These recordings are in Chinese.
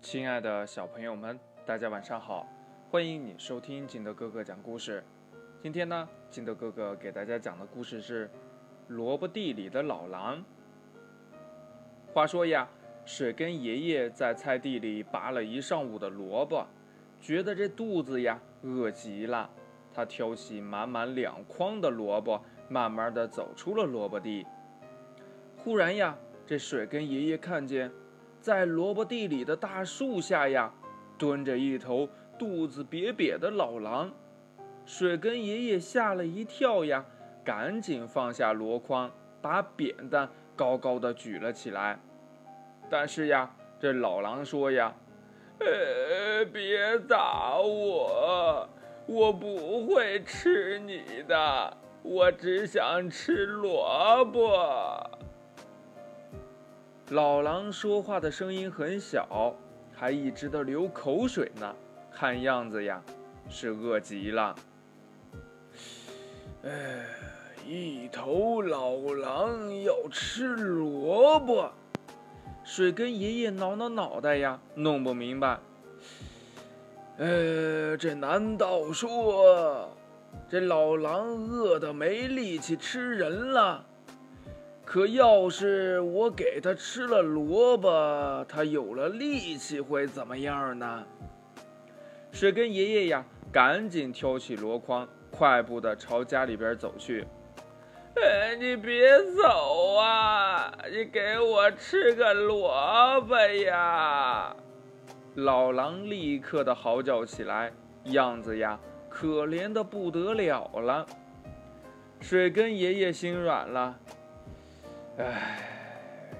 亲爱的小朋友们，大家晚上好！欢迎你收听金德哥哥讲故事。今天呢，金德哥哥给大家讲的故事是《萝卜地里的老狼》。话说呀，水根爷爷在菜地里拔了一上午的萝卜，觉得这肚子呀饿极了。他挑起满满两筐的萝卜，慢慢的走出了萝卜地。忽然呀，这水根爷爷看见。在萝卜地里的大树下呀，蹲着一头肚子瘪瘪的老狼。水根爷爷吓了一跳呀，赶紧放下箩筐，把扁担高高的举了起来。但是呀，这老狼说呀：“呃，别打我，我不会吃你的，我只想吃萝卜。”老狼说话的声音很小，还一直的流口水呢，看样子呀是饿极了。哎，一头老狼要吃萝卜，水根爷爷挠挠脑袋呀，弄不明白。呃，这难道说这老狼饿得没力气吃人了？可要是我给他吃了萝卜，他有了力气会怎么样呢？水根爷爷呀，赶紧挑起箩筐，快步的朝家里边走去。哎，你别走啊！你给我吃个萝卜呀！老狼立刻的嚎叫起来，样子呀，可怜的不得了了。水根爷爷心软了。唉，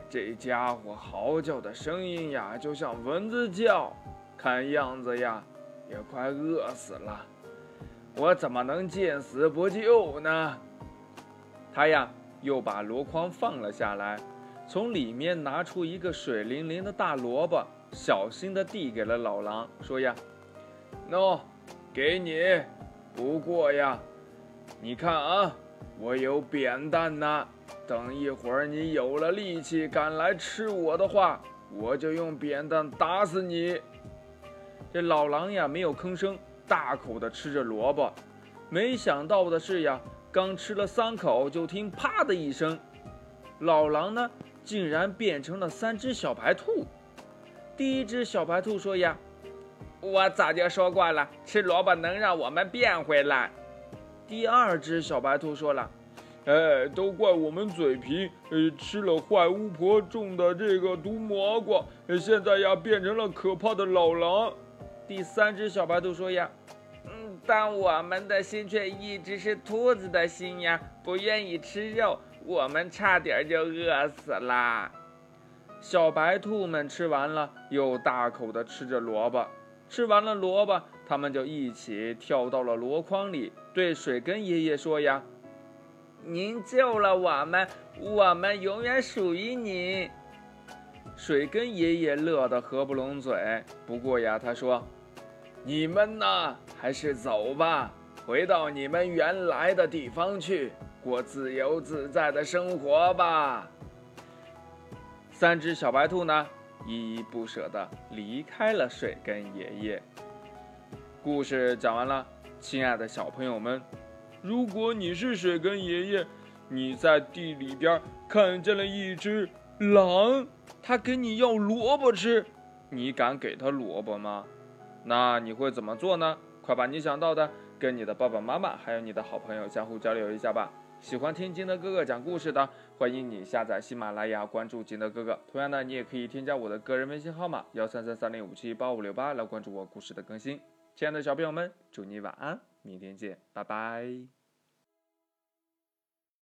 这家伙嚎叫的声音呀，就像蚊子叫，看样子呀，也快饿死了。我怎么能见死不救呢？他呀，又把箩筐放了下来，从里面拿出一个水灵灵的大萝卜，小心的递给了老狼，说呀：“喏，给你。不过呀，你看啊，我有扁担呢。”等一会儿你有了力气敢来吃我的话，我就用扁担打死你。这老狼呀没有吭声，大口的吃着萝卜。没想到的是呀，刚吃了三口，就听啪的一声，老狼呢竟然变成了三只小白兔。第一只小白兔说呀：“我早就说过了，吃萝卜能让我们变回来。”第二只小白兔说了。哎，都怪我们嘴皮，呃，吃了坏巫婆种的这个毒蘑菇，现在呀变成了可怕的老狼。第三只小白兔说呀，嗯，但我们的心却一直是兔子的心呀，不愿意吃肉，我们差点就饿死了。小白兔们吃完了，又大口的吃着萝卜。吃完了萝卜，他们就一起跳到了箩筐里，对水根爷爷说呀。您救了我们，我们永远属于您。水根爷爷乐得合不拢嘴。不过呀，他说：“你们呢，还是走吧，回到你们原来的地方去，过自由自在的生活吧。”三只小白兔呢，依依不舍地离开了水根爷爷。故事讲完了，亲爱的小朋友们。如果你是水根爷爷，你在地里边看见了一只狼，它给你要萝卜吃，你敢给它萝卜吗？那你会怎么做呢？快把你想到的跟你的爸爸妈妈还有你的好朋友相互交流一下吧。喜欢听金德哥哥讲故事的，欢迎你下载喜马拉雅，关注金德哥哥。同样的，你也可以添加我的个人微信号码幺三三三零五七八五六八来关注我故事的更新。亲爱的小朋友们，祝你晚安。明天见，拜拜。